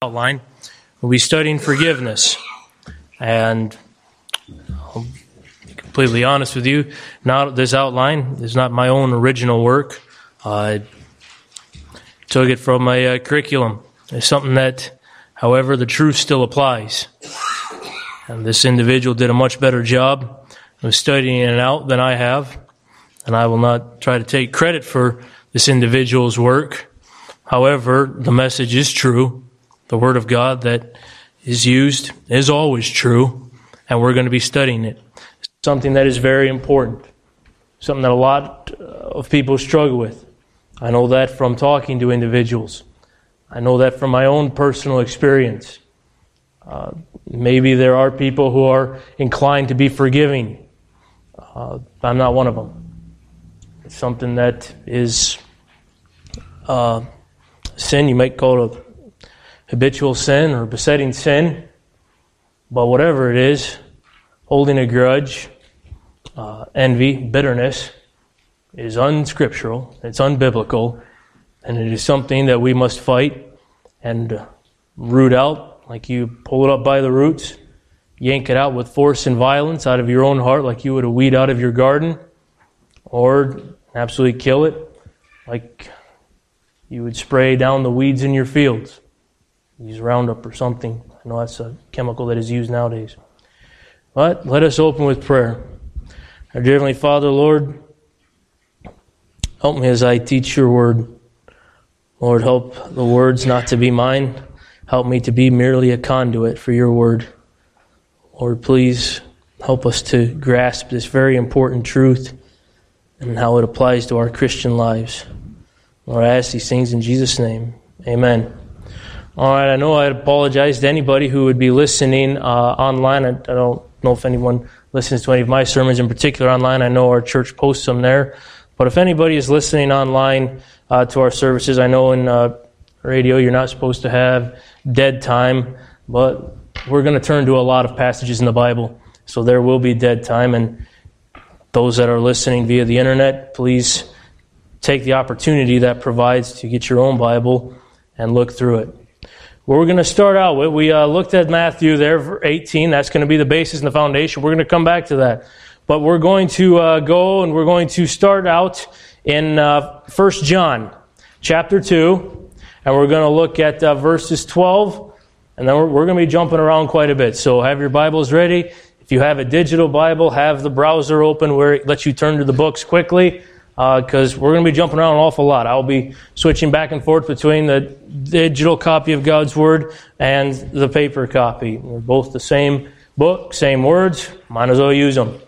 outline. We'll be studying forgiveness. And I'll be completely honest with you, not this outline is not my own original work. I took it from my uh, curriculum. It's something that, however, the truth still applies. And this individual did a much better job of studying it out than I have. And I will not try to take credit for this individual's work. However, the message is true the Word of God that is used is always true, and we're going to be studying it. Something that is very important, something that a lot of people struggle with. I know that from talking to individuals. I know that from my own personal experience. Uh, maybe there are people who are inclined to be forgiving. Uh, I'm not one of them. It's something that is uh, sin. You might call it habitual sin or besetting sin, but whatever it is, holding a grudge, uh, envy, bitterness, is unscriptural, it's unbiblical, and it is something that we must fight and root out, like you pull it up by the roots, yank it out with force and violence out of your own heart, like you would a weed out of your garden, or absolutely kill it, like you would spray down the weeds in your fields use Roundup or something. I know that's a chemical that is used nowadays. But let us open with prayer. Our dear Heavenly Father, Lord, help me as I teach your word. Lord, help the words not to be mine. Help me to be merely a conduit for your word. Lord, please help us to grasp this very important truth and how it applies to our Christian lives. Lord, I ask these things in Jesus' name. Amen. All right, I know I apologize to anybody who would be listening uh, online. I, I, don't know if anyone listens to any of my sermons in particular online. I know our church posts them there. But if anybody is listening online uh, to our services, I know in uh, radio you're not supposed to have dead time, but we're going to turn to a lot of passages in the Bible. So there will be dead time. And those that are listening via the internet, please take the opportunity that provides to get your own Bible and look through it. We're going to start out with, we uh, looked at Matthew there, for 18. That's going to be the basis and the foundation. We're going to come back to that. But we're going to uh, go and we're going to start out in uh, 1 John chapter 2. And we're going to look at uh, verses 12. And then we're, we're going to be jumping around quite a bit. So have your Bibles ready. If you have a digital Bible, have the browser open where it lets you turn to the books quickly because uh, we're going to be jumping around an awful lot. I'll be switching back and forth between the digital copy of God's Word and the paper copy. They're both the same book, same words. Might as well use them.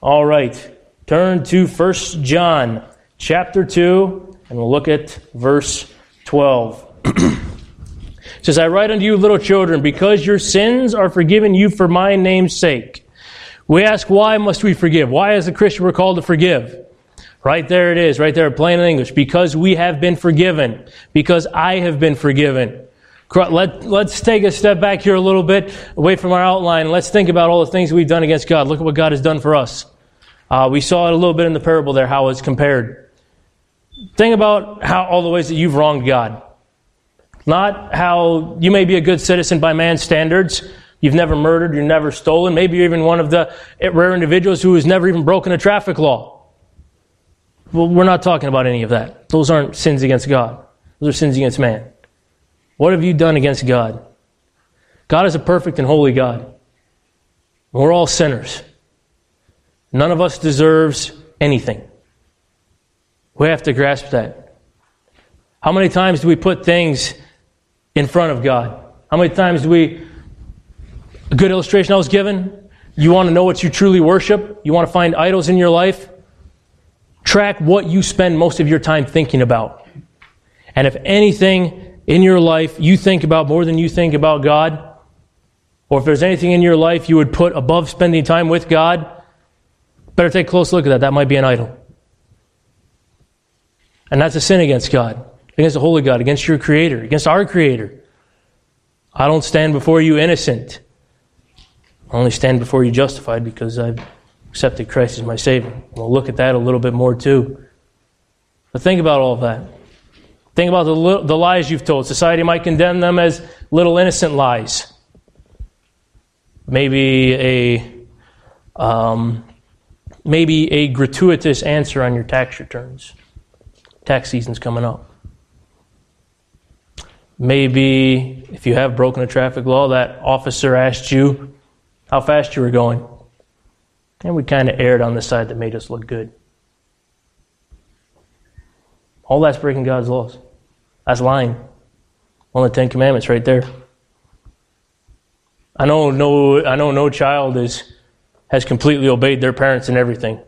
All right. Turn to 1 John chapter 2, and we'll look at verse 12. it says, I write unto you, little children, because your sins are forgiven you for my name's sake. We ask, why must we forgive? Why, as a Christian, we're called to forgive? Right there it is, right there, plain in English. Because we have been forgiven. Because I have been forgiven. Let, let's take a step back here a little bit, away from our outline. Let's think about all the things we've done against God. Look at what God has done for us. Uh, we saw it a little bit in the parable there, how it's compared. Think about how all the ways that you've wronged God. Not how you may be a good citizen by man's standards. You've never murdered, you've never stolen. Maybe you're even one of the rare individuals who has never even broken a traffic law. Well, we're not talking about any of that. Those aren't sins against God. Those are sins against man. What have you done against God? God is a perfect and holy God. We're all sinners. None of us deserves anything. We have to grasp that. How many times do we put things in front of God? How many times do we. A good illustration I was given. You want to know what you truly worship? You want to find idols in your life? Track what you spend most of your time thinking about. And if anything in your life you think about more than you think about God, or if there's anything in your life you would put above spending time with God, better take a close look at that. That might be an idol. And that's a sin against God, against the holy God, against your Creator, against our Creator. I don't stand before you innocent. I only stand before you justified because I've accepted Christ as my Savior. We'll look at that a little bit more too. But think about all of that. Think about the, the lies you've told. Society might condemn them as little innocent lies. Maybe a um, maybe a gratuitous answer on your tax returns. Tax season's coming up. Maybe if you have broken a traffic law, that officer asked you how fast you were going. And we kind of erred on the side that made us look good. All that's breaking God's laws. That's lying. One of the Ten Commandments right there. I know no I know no child is has completely obeyed their parents in everything.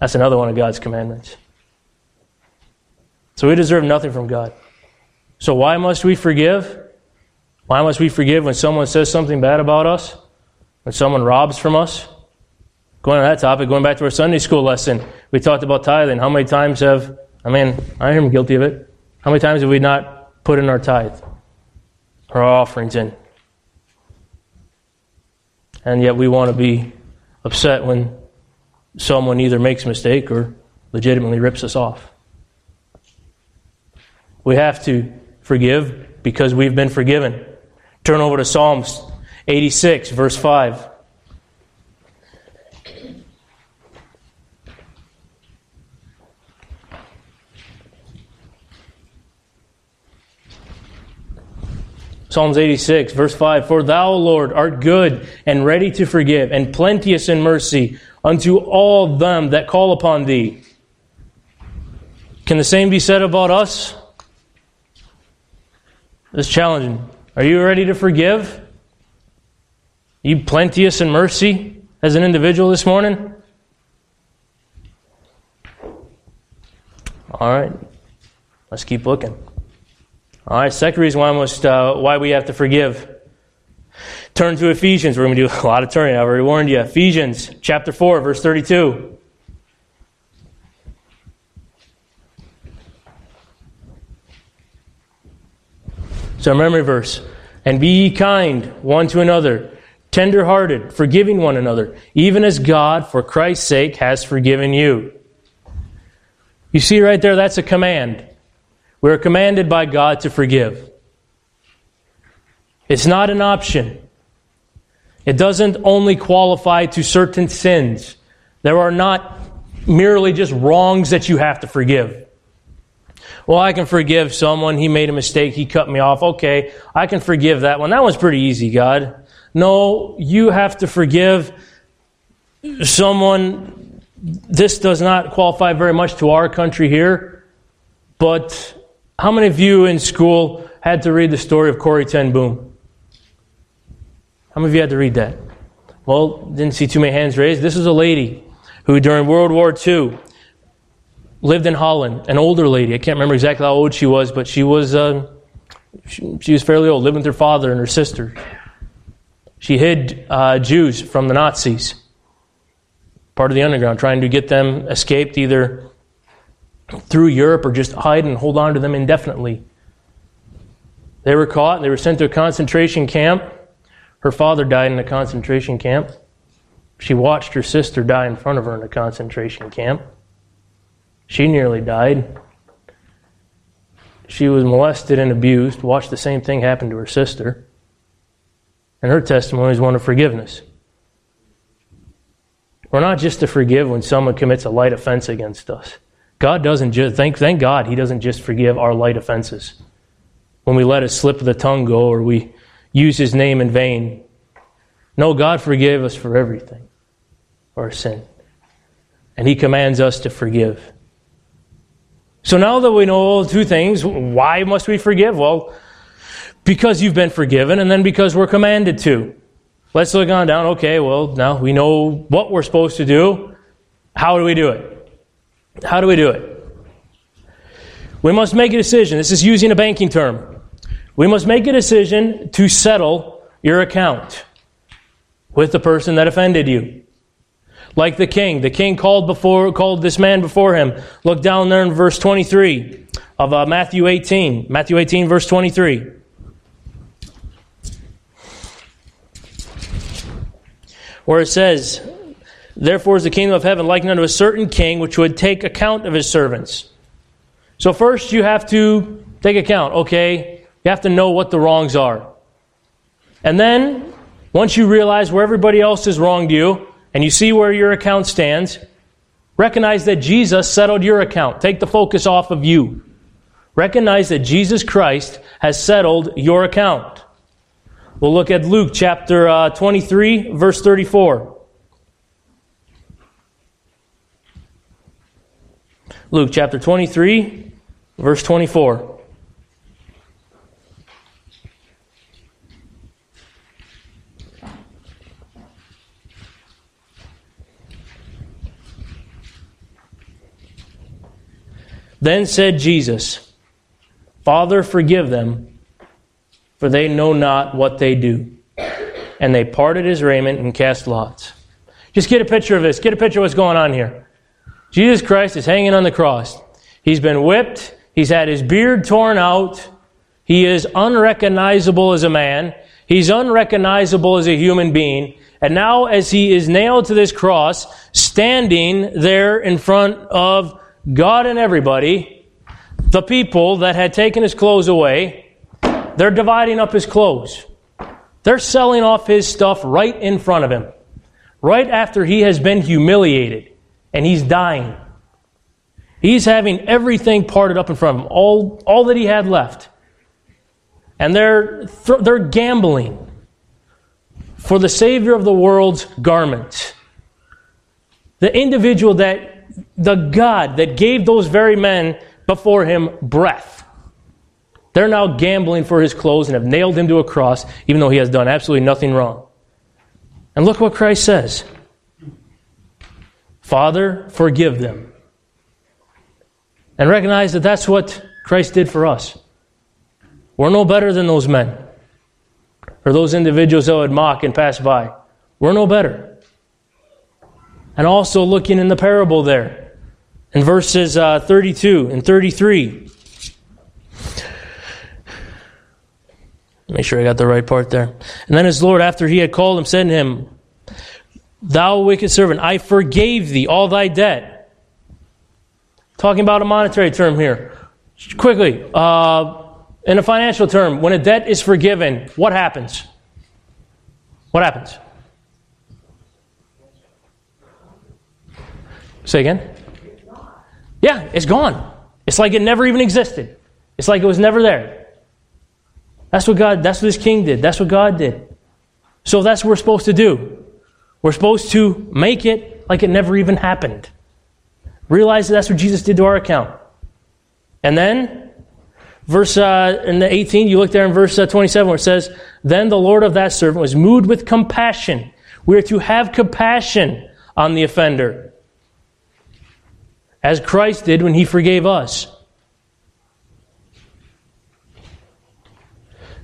That's another one of God's commandments. So we deserve nothing from God. So why must we forgive? Why must we forgive when someone says something bad about us? When someone robs from us? Going on that topic, going back to our Sunday school lesson, we talked about tithing. How many times have, I mean, I am guilty of it. How many times have we not put in our tithe? Our offerings in? And yet we want to be upset when someone either makes a mistake or legitimately rips us off. We have to forgive because we've been forgiven. Turn over to Psalms 86, verse 5. Psalms 86, verse 5 For thou, Lord, art good and ready to forgive, and plenteous in mercy unto all them that call upon thee. Can the same be said about us? It's challenging. Are you ready to forgive? Are you plenteous in mercy as an individual this morning? All right, let's keep looking. All right, second reason why, uh, why we have to forgive. Turn to Ephesians. We're going to do a lot of turning. I've already warned you. Ephesians chapter 4, verse 32. So, memory verse. And be ye kind one to another, tender hearted, forgiving one another, even as God, for Christ's sake, has forgiven you. You see right there, that's a command. We are commanded by God to forgive. It's not an option. It doesn't only qualify to certain sins. There are not merely just wrongs that you have to forgive. Well, I can forgive someone. He made a mistake. He cut me off. Okay, I can forgive that one. That one's pretty easy, God. No, you have to forgive someone. This does not qualify very much to our country here, but how many of you in school had to read the story of Corrie Ten Boom? How many of you had to read that? Well, didn't see too many hands raised. This is a lady who, during World War II, lived in Holland. An older lady. I can't remember exactly how old she was, but she was uh, she, she, was fairly old. living with her father and her sister. She hid uh, Jews from the Nazis, part of the underground, trying to get them escaped either through Europe or just hide and hold on to them indefinitely. They were caught and they were sent to a concentration camp. Her father died in a concentration camp. She watched her sister die in front of her in a concentration camp. She nearly died. She was molested and abused, watched the same thing happen to her sister. And her testimony is one of forgiveness. We're not just to forgive when someone commits a light offense against us. God doesn't just, thank, thank God, He doesn't just forgive our light offenses. When we let a slip of the tongue go or we use His name in vain. No, God forgave us for everything, our sin. And He commands us to forgive. So now that we know two things, why must we forgive? Well, because you've been forgiven, and then because we're commanded to. Let's look on down. Okay, well, now we know what we're supposed to do. How do we do it? How do we do it? We must make a decision. This is using a banking term. We must make a decision to settle your account with the person that offended you. Like the king. The king called before called this man before him. Look down there in verse 23 of uh, Matthew 18. Matthew 18 verse 23. Where it says, Therefore is the kingdom of heaven likened unto a certain king which would take account of his servants. So first you have to take account. Okay, You have to know what the wrongs are. And then, once you realize where everybody else has wronged you, and you see where your account stands, recognize that Jesus settled your account. Take the focus off of you. Recognize that Jesus Christ has settled your account. We'll look at Luke chapter uh, 23, verse 34. Luke chapter 23, verse 24. Then said Jesus, Father, forgive them, for they know not what they do. And they parted his raiment and cast lots. Just get a picture of this. Get a picture of what's going on here. Jesus Christ is hanging on the cross. He's been whipped. He's had his beard torn out. He is unrecognizable as a man. He's unrecognizable as a human being. And now, as he is nailed to this cross, standing there in front of God and everybody, the people that had taken his clothes away, they're dividing up his clothes. They're selling off his stuff right in front of him, right after he has been humiliated and he's dying. He's having everything parted up in front of him, all, all that he had left. And they're, they're gambling for the Savior of the world's garment. The individual that the God that gave those very men before him breath. They're now gambling for his clothes and have nailed him to a cross, even though he has done absolutely nothing wrong. And look what Christ says Father, forgive them. And recognize that that's what Christ did for us. We're no better than those men or those individuals that would mock and pass by. We're no better and also looking in the parable there in verses uh, 32 and 33. Make sure I got the right part there. And then his Lord, after he had called him, said to him, Thou wicked servant, I forgave thee all thy debt. Talking about a monetary term here. Quickly, uh, in a financial term, when a debt is forgiven, what happens? What happens? Say again? Yeah, it's gone. It's like it never even existed. It's like it was never there. That's what God, that's what this king did. That's what God did. So that's what we're supposed to do. We're supposed to make it like it never even happened. Realize that that's what Jesus did to our account. And then, verse uh, in the 18, you look there in verse uh, 27 where it says, Then the Lord of that servant was moved with compassion. We are to have compassion on the offender as Christ did when he forgave us.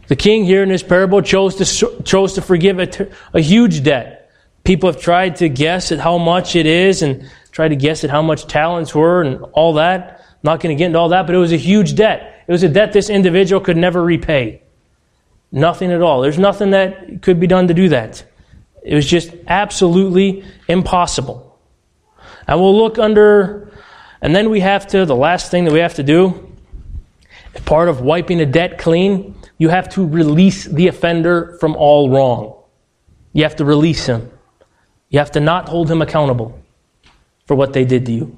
The king here in this parable chose to, chose to forgive a, a huge debt. People have tried to guess at how much it is and tried to guess at how much talents were and all that. I'm not going to get into all that, but it was a huge debt. It was a debt this individual could never repay. Nothing at all. There's nothing that could be done to do that. It was just absolutely impossible. And we'll look under and then we have to, the last thing that we have to do, part of wiping a debt clean, you have to release the offender from all wrong. You have to release him. You have to not hold him accountable for what they did to you,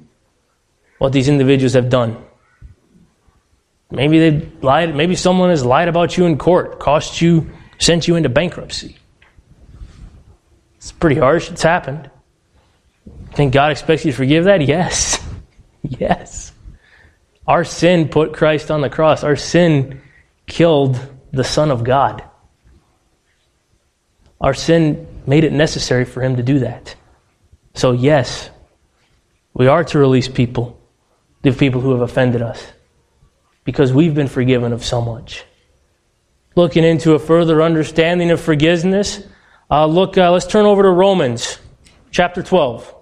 what these individuals have done. Maybe they lied, maybe someone has lied about you in court, cost you, sent you into bankruptcy. It's pretty harsh. It's happened. Think God expects you to forgive that? Yes. Yes. Our sin put Christ on the cross. Our sin killed the Son of God. Our sin made it necessary for him to do that. So, yes, we are to release people, the people who have offended us, because we've been forgiven of so much. Looking into a further understanding of forgiveness, uh, look, uh, let's turn over to Romans chapter 12.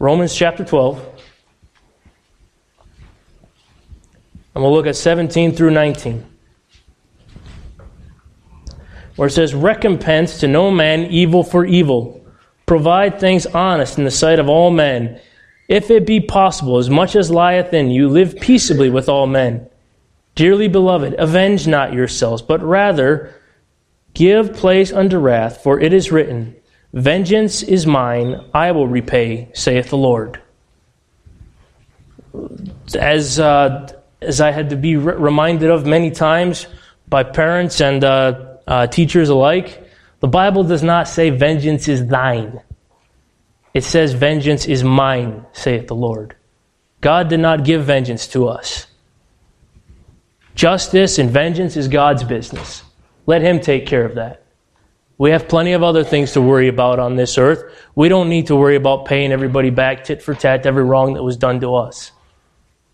Romans chapter 12. And we'll look at 17 through 19. Where it says, Recompense to no man evil for evil. Provide things honest in the sight of all men. If it be possible, as much as lieth in you, live peaceably with all men. Dearly beloved, avenge not yourselves, but rather give place unto wrath, for it is written, Vengeance is mine, I will repay, saith the Lord. As, uh, as I had to be re- reminded of many times by parents and uh, uh, teachers alike, the Bible does not say, Vengeance is thine. It says, Vengeance is mine, saith the Lord. God did not give vengeance to us. Justice and vengeance is God's business. Let Him take care of that. We have plenty of other things to worry about on this earth. We don't need to worry about paying everybody back tit for tat every wrong that was done to us.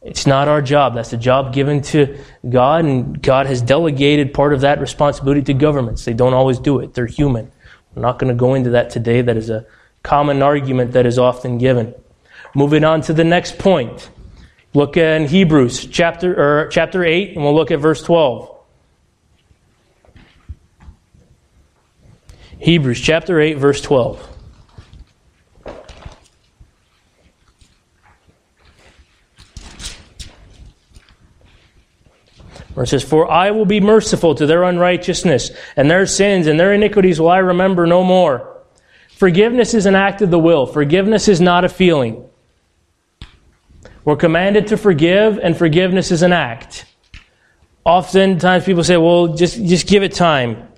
It's not our job. That's a job given to God, and God has delegated part of that responsibility to governments. They don't always do it. They're human. We're not going to go into that today. That is a common argument that is often given. Moving on to the next point. Look in Hebrews chapter or chapter 8 and we'll look at verse 12. Hebrews chapter 8 verse 12. Where it says, For I will be merciful to their unrighteousness, and their sins and their iniquities will I remember no more. Forgiveness is an act of the will. Forgiveness is not a feeling. We're commanded to forgive, and forgiveness is an act. Oftentimes people say, well, just, just give it time.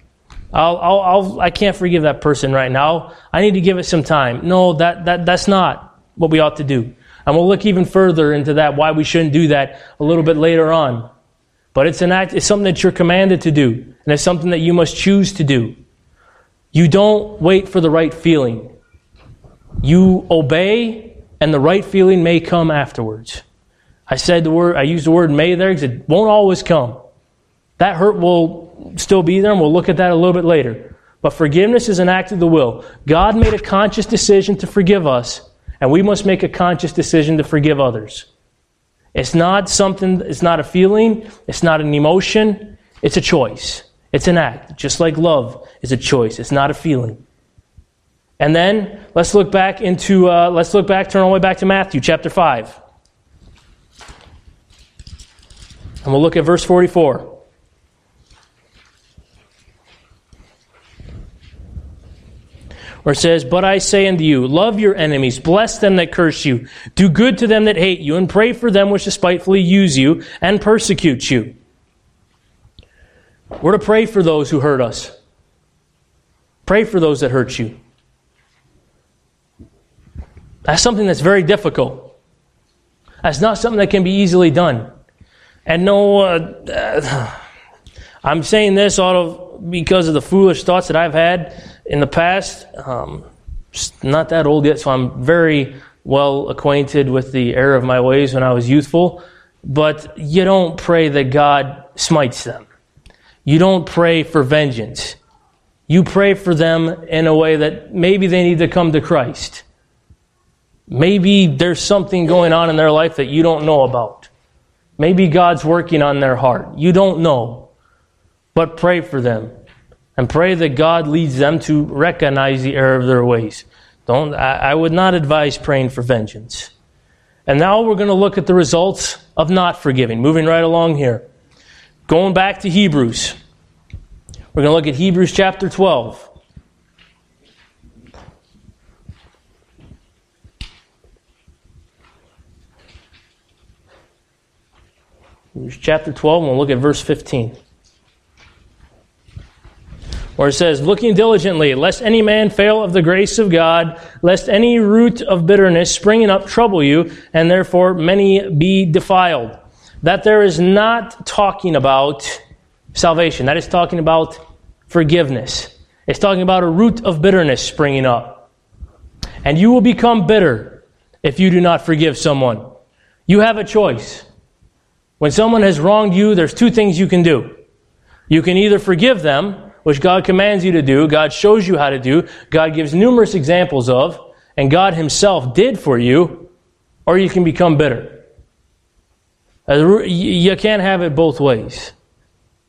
I'll, I'll, I'll, I can't forgive that person right now. I need to give it some time. No, that, that, that's not what we ought to do. And we'll look even further into that, why we shouldn't do that a little bit later on. But it's an act, it's something that you're commanded to do, and it's something that you must choose to do. You don't wait for the right feeling. You obey, and the right feeling may come afterwards. I said the word, I used the word may there because it won't always come. That hurt will still be there, and we'll look at that a little bit later. But forgiveness is an act of the will. God made a conscious decision to forgive us, and we must make a conscious decision to forgive others. It's not something, it's not a feeling, it's not an emotion, it's a choice. It's an act, just like love is a choice, it's not a feeling. And then let's look back into, uh, let's look back, turn all the way back to Matthew chapter 5. And we'll look at verse 44. or says, But I say unto you, love your enemies, bless them that curse you, do good to them that hate you, and pray for them which despitefully use you and persecute you. We're to pray for those who hurt us. Pray for those that hurt you. That's something that's very difficult. That's not something that can be easily done. And no, uh, uh, I'm saying this out of because of the foolish thoughts that I've had in the past. Um, not that old yet, so I'm very well acquainted with the error of my ways when I was youthful. But you don't pray that God smites them. You don't pray for vengeance. You pray for them in a way that maybe they need to come to Christ. Maybe there's something going on in their life that you don't know about. Maybe God's working on their heart. You don't know. But pray for them. And pray that God leads them to recognize the error of their ways. Don't, I, I would not advise praying for vengeance. And now we're going to look at the results of not forgiving. Moving right along here. Going back to Hebrews. We're going to look at Hebrews chapter 12. Hebrews chapter 12, and we'll look at verse 15. Where it says, Looking diligently, lest any man fail of the grace of God, lest any root of bitterness springing up trouble you, and therefore many be defiled that there is not talking about salvation. That is talking about forgiveness. It's talking about a root of bitterness springing up. And you will become bitter if you do not forgive someone. You have a choice. When someone has wronged you, there's two things you can do. You can either forgive them, which God commands you to do, God shows you how to do, God gives numerous examples of, and God Himself did for you, or you can become bitter. Uh, you can't have it both ways.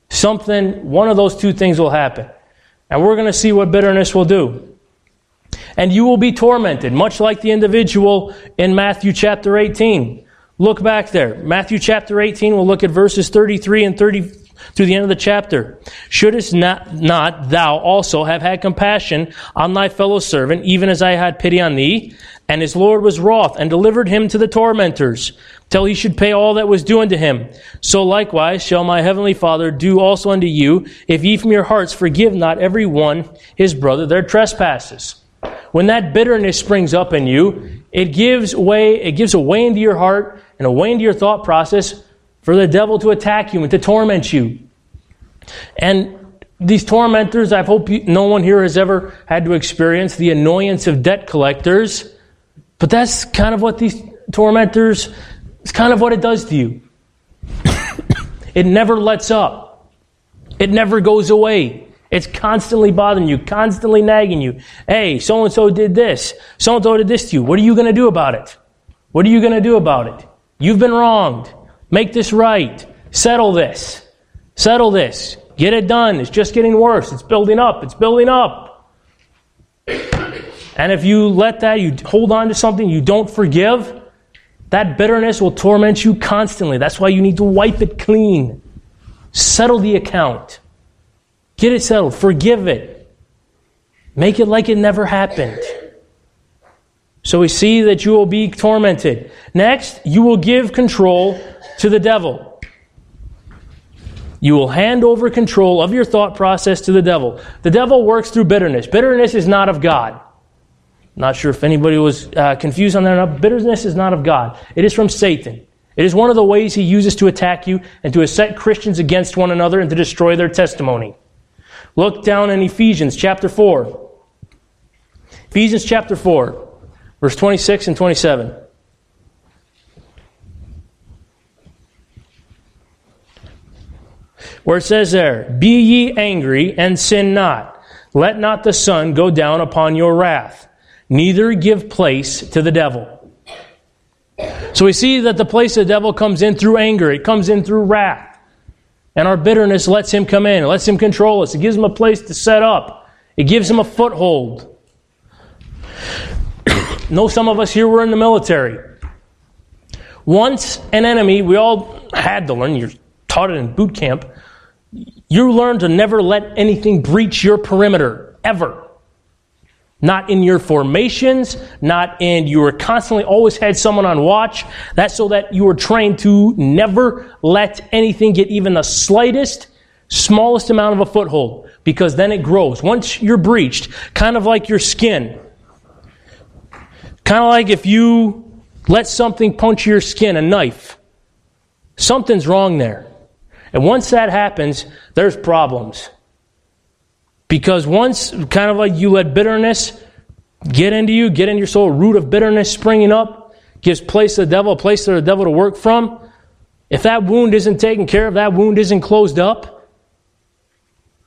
Something, one of those two things will happen. And we're going to see what bitterness will do. and you will be tormented, much like the individual in Matthew chapter 18. Look back there. Matthew chapter 18, we'll look at verses 33 and 30 through the end of the chapter. Shouldest not, not thou also have had compassion on thy fellow servant, even as I had pity on thee? And his Lord was wroth and delivered him to the tormentors till he should pay all that was due unto him. So likewise shall my heavenly Father do also unto you, if ye from your hearts forgive not every one his brother their trespasses. When that bitterness springs up in you, it gives way, it gives a way into your heart and a way into your thought process for the devil to attack you and to torment you. And these tormentors, I hope you, no one here has ever had to experience the annoyance of debt collectors, but that's kind of what these tormentors, it's kind of what it does to you. it never lets up. It never goes away. It's constantly bothering you, constantly nagging you. Hey, so and so did this. So and so did this to you. What are you going to do about it? What are you going to do about it? You've been wronged. Make this right. Settle this. Settle this. Get it done. It's just getting worse. It's building up. It's building up. And if you let that, you hold on to something you don't forgive, that bitterness will torment you constantly. That's why you need to wipe it clean. Settle the account. Get it settled. Forgive it. Make it like it never happened. So we see that you will be tormented. Next, you will give control to the devil. You will hand over control of your thought process to the devil. The devil works through bitterness. Bitterness is not of God. Not sure if anybody was uh, confused on that or not. Bitterness is not of God. It is from Satan. It is one of the ways he uses to attack you and to set Christians against one another and to destroy their testimony. Look down in Ephesians chapter 4. Ephesians chapter 4. Verse 26 and 27. Where it says there, Be ye angry and sin not. Let not the sun go down upon your wrath, neither give place to the devil. So we see that the place of the devil comes in through anger, it comes in through wrath. And our bitterness lets him come in, it lets him control us, it gives him a place to set up, it gives him a foothold. know some of us here were in the military. Once an enemy, we all had to learn, you're taught it in boot camp. You learn to never let anything breach your perimeter, ever. Not in your formations, not in you were constantly always had someone on watch. That's so that you were trained to never let anything get even the slightest, smallest amount of a foothold, because then it grows. Once you're breached, kind of like your skin, Kind of like if you let something punch your skin, a knife. Something's wrong there. And once that happens, there's problems. Because once, kind of like you let bitterness get into you, get into your soul, root of bitterness springing up, gives place to the devil, a place for the devil to work from. If that wound isn't taken care of, that wound isn't closed up,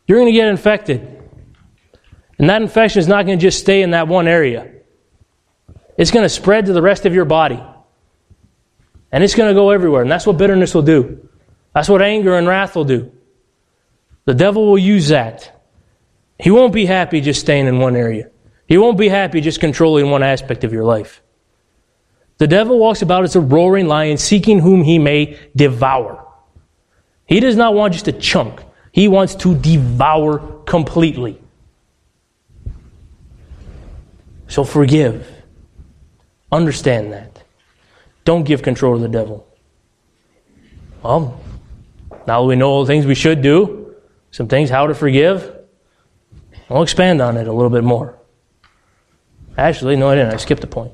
you're going to get infected. And that infection is not going to just stay in that one area. It's going to spread to the rest of your body. And it's going to go everywhere. And that's what bitterness will do. That's what anger and wrath will do. The devil will use that. He won't be happy just staying in one area. He won't be happy just controlling one aspect of your life. The devil walks about as a roaring lion, seeking whom he may devour. He does not want just a chunk, he wants to devour completely. So forgive. Understand that. Don't give control to the devil. Well, now we know all the things we should do, some things how to forgive. I'll expand on it a little bit more. Actually, no, I didn't. I skipped a point.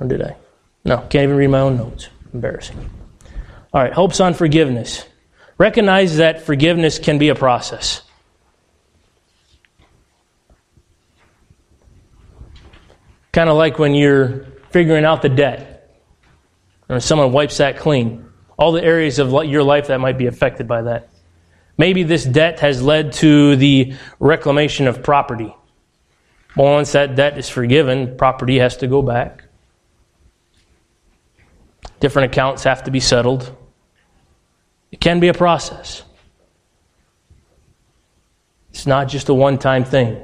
Or did I? No, can't even read my own notes. Embarrassing. All right, hopes on forgiveness. Recognize that forgiveness can be a process. Kind of like when you're figuring out the debt, or someone wipes that clean. All the areas of your life that might be affected by that. Maybe this debt has led to the reclamation of property. Well, once that debt is forgiven, property has to go back. Different accounts have to be settled. It can be a process. It's not just a one time thing.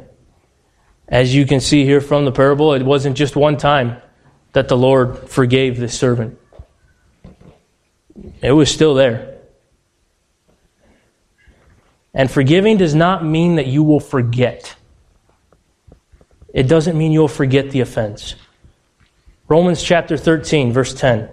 As you can see here from the parable, it wasn't just one time that the Lord forgave this servant. It was still there. And forgiving does not mean that you will forget. It doesn't mean you'll forget the offense. Romans chapter 13, verse 10.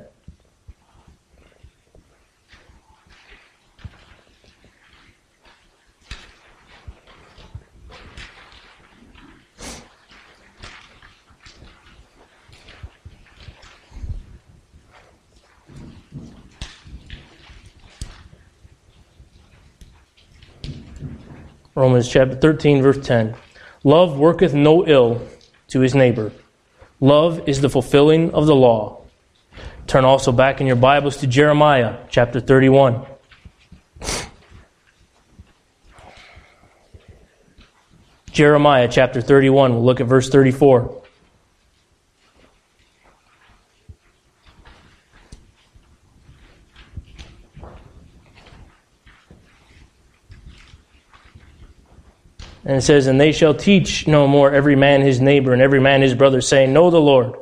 Romans chapter 13, verse 10. Love worketh no ill to his neighbor. Love is the fulfilling of the law. Turn also back in your Bibles to Jeremiah chapter 31. Jeremiah chapter 31, we'll look at verse 34. And it says, And they shall teach no more every man his neighbor and every man his brother, saying, Know the Lord,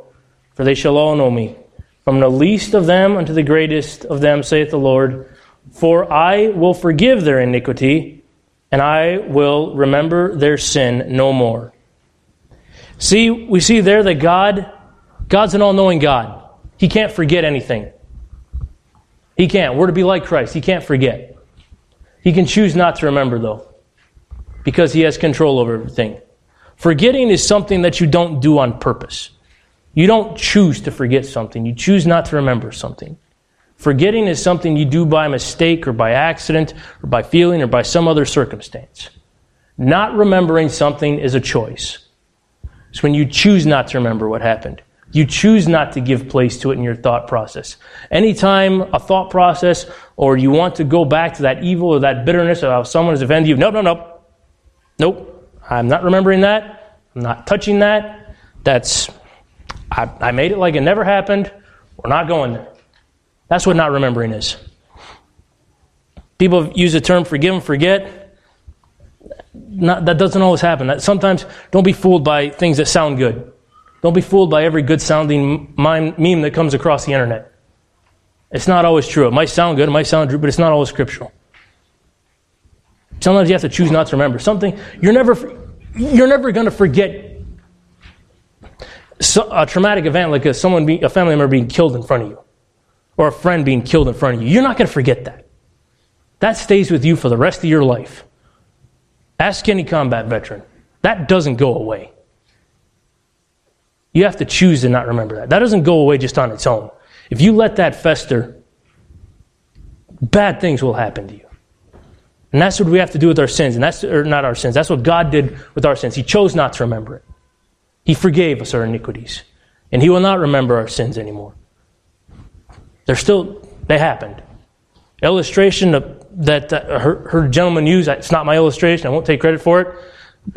for they shall all know me. From the least of them unto the greatest of them, saith the Lord, For I will forgive their iniquity, and I will remember their sin no more. See, we see there that God, God's an all knowing God. He can't forget anything. He can't. We're to be like Christ. He can't forget. He can choose not to remember, though because he has control over everything. Forgetting is something that you don't do on purpose. You don't choose to forget something. You choose not to remember something. Forgetting is something you do by mistake or by accident or by feeling or by some other circumstance. Not remembering something is a choice. It's when you choose not to remember what happened. You choose not to give place to it in your thought process. Anytime a thought process or you want to go back to that evil or that bitterness of how someone has offended you, no, no, no. Nope, I'm not remembering that. I'm not touching that. That's, I, I made it like it never happened. We're not going there. That's what not remembering is. People use the term forgive and forget. Not, that doesn't always happen. That, sometimes don't be fooled by things that sound good. Don't be fooled by every good sounding meme that comes across the internet. It's not always true. It might sound good, it might sound true, but it's not always scriptural. Sometimes you have to choose not to remember something. You're never, you're never going to forget a traumatic event like a, someone being, a family member being killed in front of you or a friend being killed in front of you. You're not going to forget that. That stays with you for the rest of your life. Ask any combat veteran. That doesn't go away. You have to choose to not remember that. That doesn't go away just on its own. If you let that fester, bad things will happen to you. And that's what we have to do with our sins. And that's, not our sins. That's what God did with our sins. He chose not to remember it. He forgave us our iniquities. And He will not remember our sins anymore. They're still, they happened. Illustration of, that uh, her, her gentleman used, it's not my illustration, I won't take credit for it,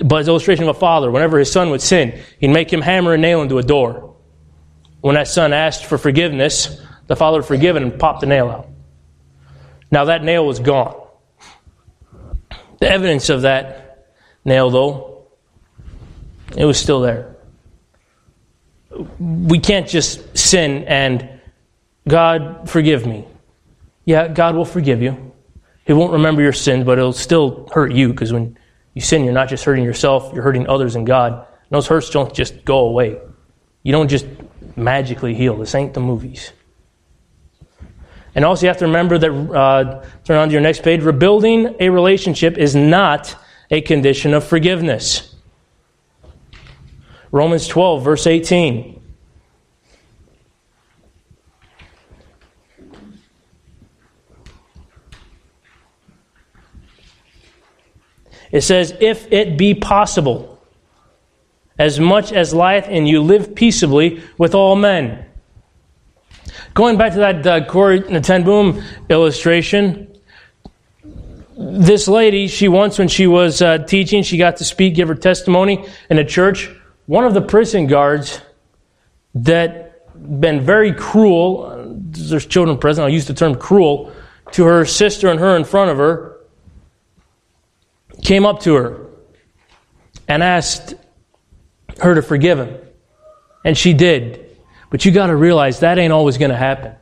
but it's illustration of a father. Whenever his son would sin, he'd make him hammer a nail into a door. When that son asked for forgiveness, the father would forgive him and pop the nail out. Now that nail was gone. The evidence of that nail, though, it was still there. We can't just sin and, God, forgive me. Yeah, God will forgive you. He won't remember your sins, but it'll still hurt you because when you sin, you're not just hurting yourself, you're hurting others and God. And those hurts don't just go away. You don't just magically heal. This ain't the movies. And also, you have to remember that, uh, turn on to your next page, rebuilding a relationship is not a condition of forgiveness. Romans 12, verse 18. It says, If it be possible, as much as lieth in you, live peaceably with all men. Going back to that uh, Corrie ten Boom illustration, this lady, she once, when she was uh, teaching, she got to speak, give her testimony in a church. One of the prison guards that been very cruel, there's children present, I'll use the term cruel, to her sister and her in front of her, came up to her and asked, her to forgive him. And she did. But you got to realize that ain't always going to happen.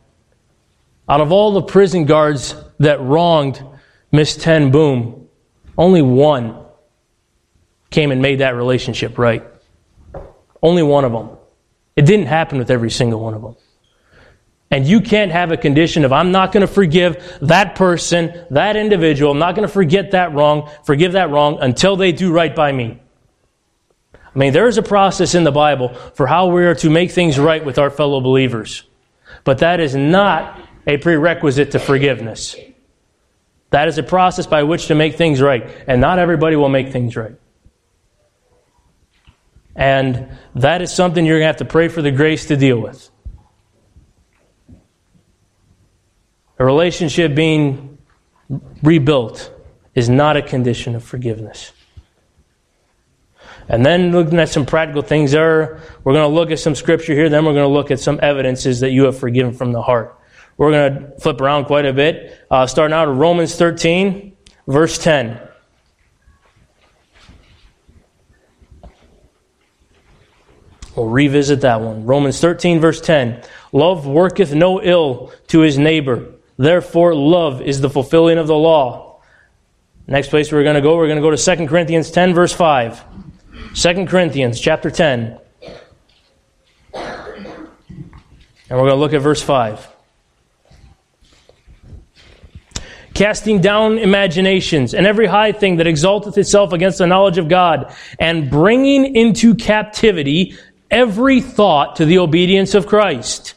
Out of all the prison guards that wronged Miss Ten Boom, only one came and made that relationship right. Only one of them. It didn't happen with every single one of them. And you can't have a condition of, I'm not going to forgive that person, that individual, I'm not going to forget that wrong, forgive that wrong until they do right by me. I mean, there is a process in the Bible for how we are to make things right with our fellow believers. But that is not a prerequisite to forgiveness. That is a process by which to make things right. And not everybody will make things right. And that is something you're going to have to pray for the grace to deal with. A relationship being rebuilt is not a condition of forgiveness. And then looking at some practical things there, we're going to look at some scripture here, then we're going to look at some evidences that you have forgiven from the heart. We're going to flip around quite a bit, uh, starting out in Romans 13, verse 10. We'll revisit that one. Romans 13, verse 10. Love worketh no ill to his neighbor. Therefore, love is the fulfilling of the law. Next place we're going to go, we're going to go to 2 Corinthians 10, verse 5. 2 Corinthians chapter 10. And we're going to look at verse 5. Casting down imaginations and every high thing that exalteth itself against the knowledge of God, and bringing into captivity every thought to the obedience of Christ.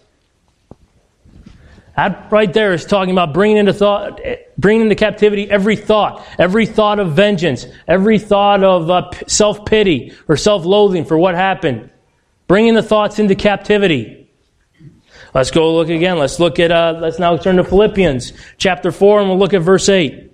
That right there is talking about bringing into thought, bringing into captivity every thought, every thought of vengeance, every thought of uh, self pity or self loathing for what happened. Bringing the thoughts into captivity. Let's go look again. Let's look at. Uh, let's now turn to Philippians chapter four, and we'll look at verse eight.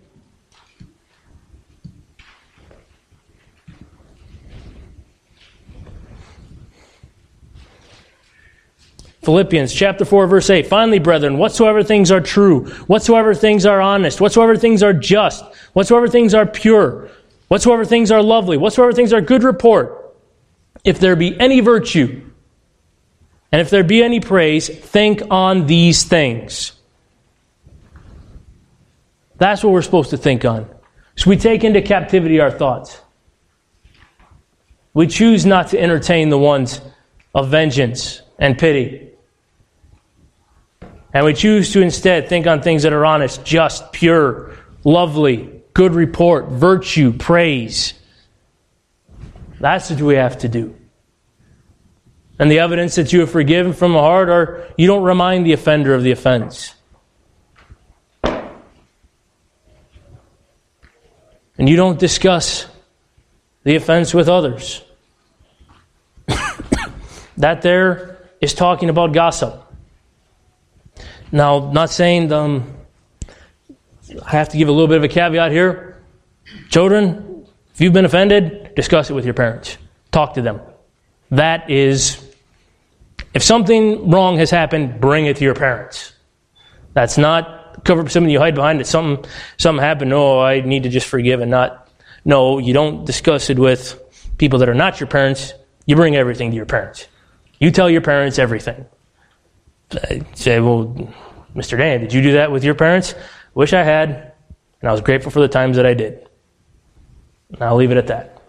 Philippians chapter 4 verse 8. Finally, brethren, whatsoever things are true, whatsoever things are honest, whatsoever things are just, whatsoever things are pure, whatsoever things are lovely, whatsoever things are good report, if there be any virtue, and if there be any praise, think on these things. That's what we're supposed to think on. So we take into captivity our thoughts. We choose not to entertain the ones of vengeance and pity. And we choose to instead think on things that are honest, just, pure, lovely, good report, virtue, praise. That's what we have to do. And the evidence that you have forgiven from the heart are you don't remind the offender of the offense. And you don't discuss the offense with others. that there is talking about gossip. Now, not saying um, I have to give a little bit of a caveat here. Children, if you've been offended, discuss it with your parents. Talk to them. That is, if something wrong has happened, bring it to your parents. That's not cover up something you hide behind it. Something, something happened. Oh, I need to just forgive and not. No, you don't discuss it with people that are not your parents. You bring everything to your parents. You tell your parents everything. I say, well, Mr. Dan, did you do that with your parents? Wish I had, and I was grateful for the times that I did. And I'll leave it at that.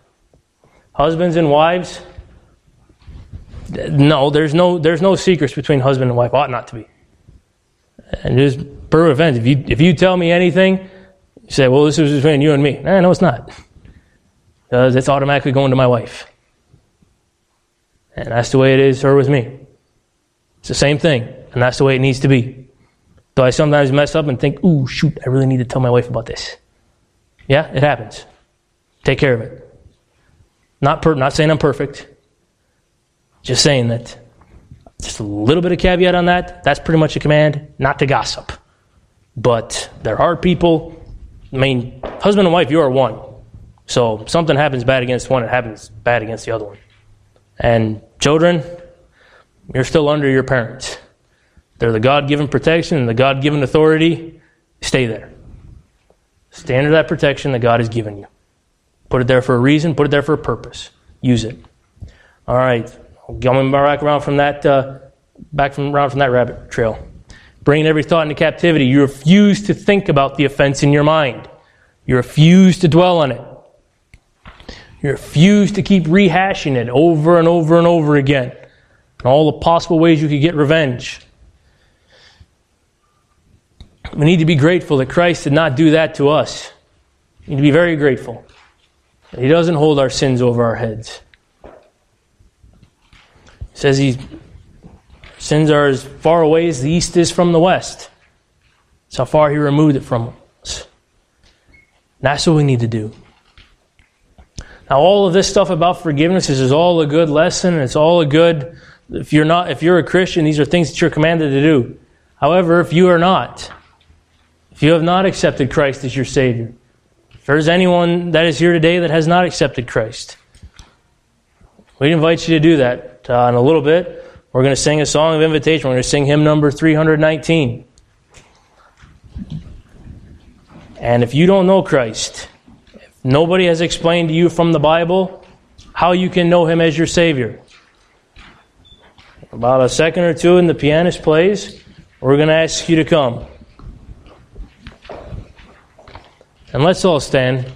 Husbands and wives, no, there's no there's no secrets between husband and wife. Ought not to be. And just per event, if you if you tell me anything, you say, well, this is between you and me. Eh, no, it's not. Because it's automatically going to my wife. And that's the way it is her with me. It's the same thing, and that's the way it needs to be. Do I sometimes mess up and think, ooh, shoot, I really need to tell my wife about this? Yeah, it happens. Take care of it. Not, per- not saying I'm perfect, just saying that. Just a little bit of caveat on that. That's pretty much a command not to gossip. But there are people, I mean, husband and wife, you are one. So something happens bad against one, it happens bad against the other one. And children, you're still under your parents. They're the God given protection and the God given authority. Stay there. Stay under that protection that God has given you. Put it there for a reason, put it there for a purpose. Use it. All right, coming back around from that, uh, back from around from that rabbit trail. Bringing every thought into captivity. You refuse to think about the offense in your mind. You refuse to dwell on it. You refuse to keep rehashing it over and over and over again. And all the possible ways you could get revenge. We need to be grateful that Christ did not do that to us. We need to be very grateful. That he doesn't hold our sins over our heads. He says he sins are as far away as the east is from the west. That's how far he removed it from us. That's what we need to do. Now, all of this stuff about forgiveness is all a good lesson. It's all a good. If you're not, if you're a Christian, these are things that you're commanded to do. However, if you are not, if you have not accepted Christ as your Savior, if there's anyone that is here today that has not accepted Christ, we invite you to do that uh, in a little bit. We're going to sing a song of invitation. We're going to sing hymn number 319. And if you don't know Christ, if nobody has explained to you from the Bible how you can know Him as your Savior, about a second or two and the pianist plays, we're going to ask you to come. And let's all stand.